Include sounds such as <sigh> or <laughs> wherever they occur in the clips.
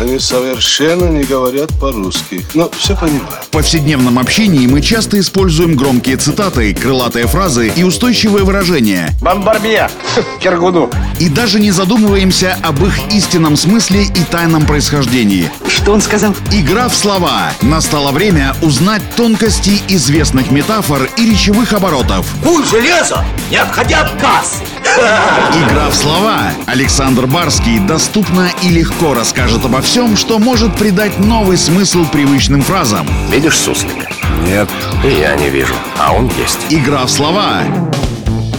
Они совершенно не говорят по-русски. Но все понимаю. В повседневном общении мы часто используем громкие цитаты, крылатые фразы и устойчивые выражения. Бомбарбия! <laughs> Киргуду! И даже не задумываемся об их истинном смысле и тайном происхождении. Что он сказал? Игра в слова. Настало время узнать тонкости известных метафор и речевых оборотов. Пуль железо, не отходя от кассы. <laughs> Игра в слова. Александр Барский доступно и легко расскажет обо всем, что может придать новый смысл привычным фразам. Видишь суслика? Нет. И я не вижу, а он есть. Игра в слова.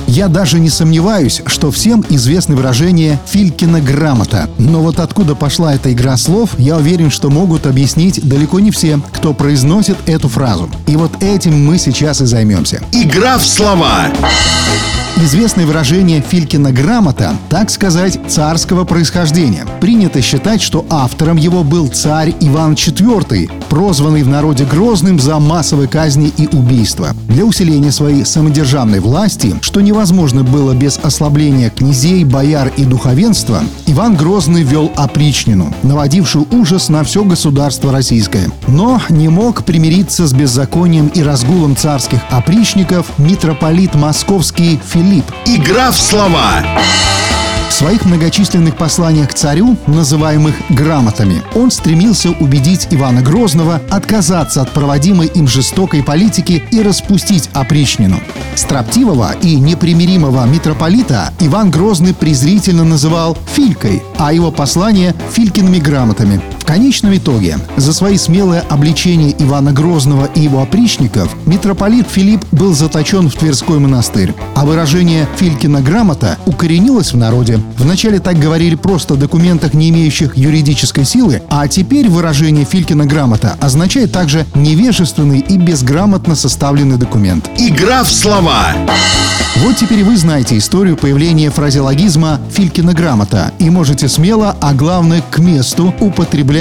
Я даже не сомневаюсь, что всем известно выражение «Филькина грамота». Но вот откуда пошла эта игра слов, я уверен, что могут объяснить далеко не все, кто произносит эту фразу. И вот этим мы сейчас и займемся. Игра в слова. Известное выражение «Филькина грамота», так сказать, царского происхождения. Принято считать, что автором его был царь Иван IV, прозванный в народе Грозным за массовые казни и убийства. Для усиления своей самодержавной власти, что невозможно было без ослабления князей, бояр и духовенства, Иван Грозный вел опричнину, наводившую ужас на все государство российское. Но не мог примириться с беззаконием и разгулом царских опричников митрополит московский Филипп. Игра в слова. В своих многочисленных посланиях к царю, называемых грамотами, он стремился убедить Ивана Грозного отказаться от проводимой им жестокой политики и распустить опричнину. Строптивого и непримиримого митрополита Иван Грозный презрительно называл «филькой», а его послания – «филькиными грамотами». В конечном итоге за свои смелые обличения Ивана Грозного и его опричников митрополит Филипп был заточен в Тверской монастырь, а выражение «Филькина грамота» укоренилось в народе. Вначале так говорили просто в документах, не имеющих юридической силы, а теперь выражение «Филькина грамота» означает также невежественный и безграмотно составленный документ. Игра в слова. Вот теперь вы знаете историю появления фразеологизма «Филькина грамота» и можете смело, а главное к месту, употреблять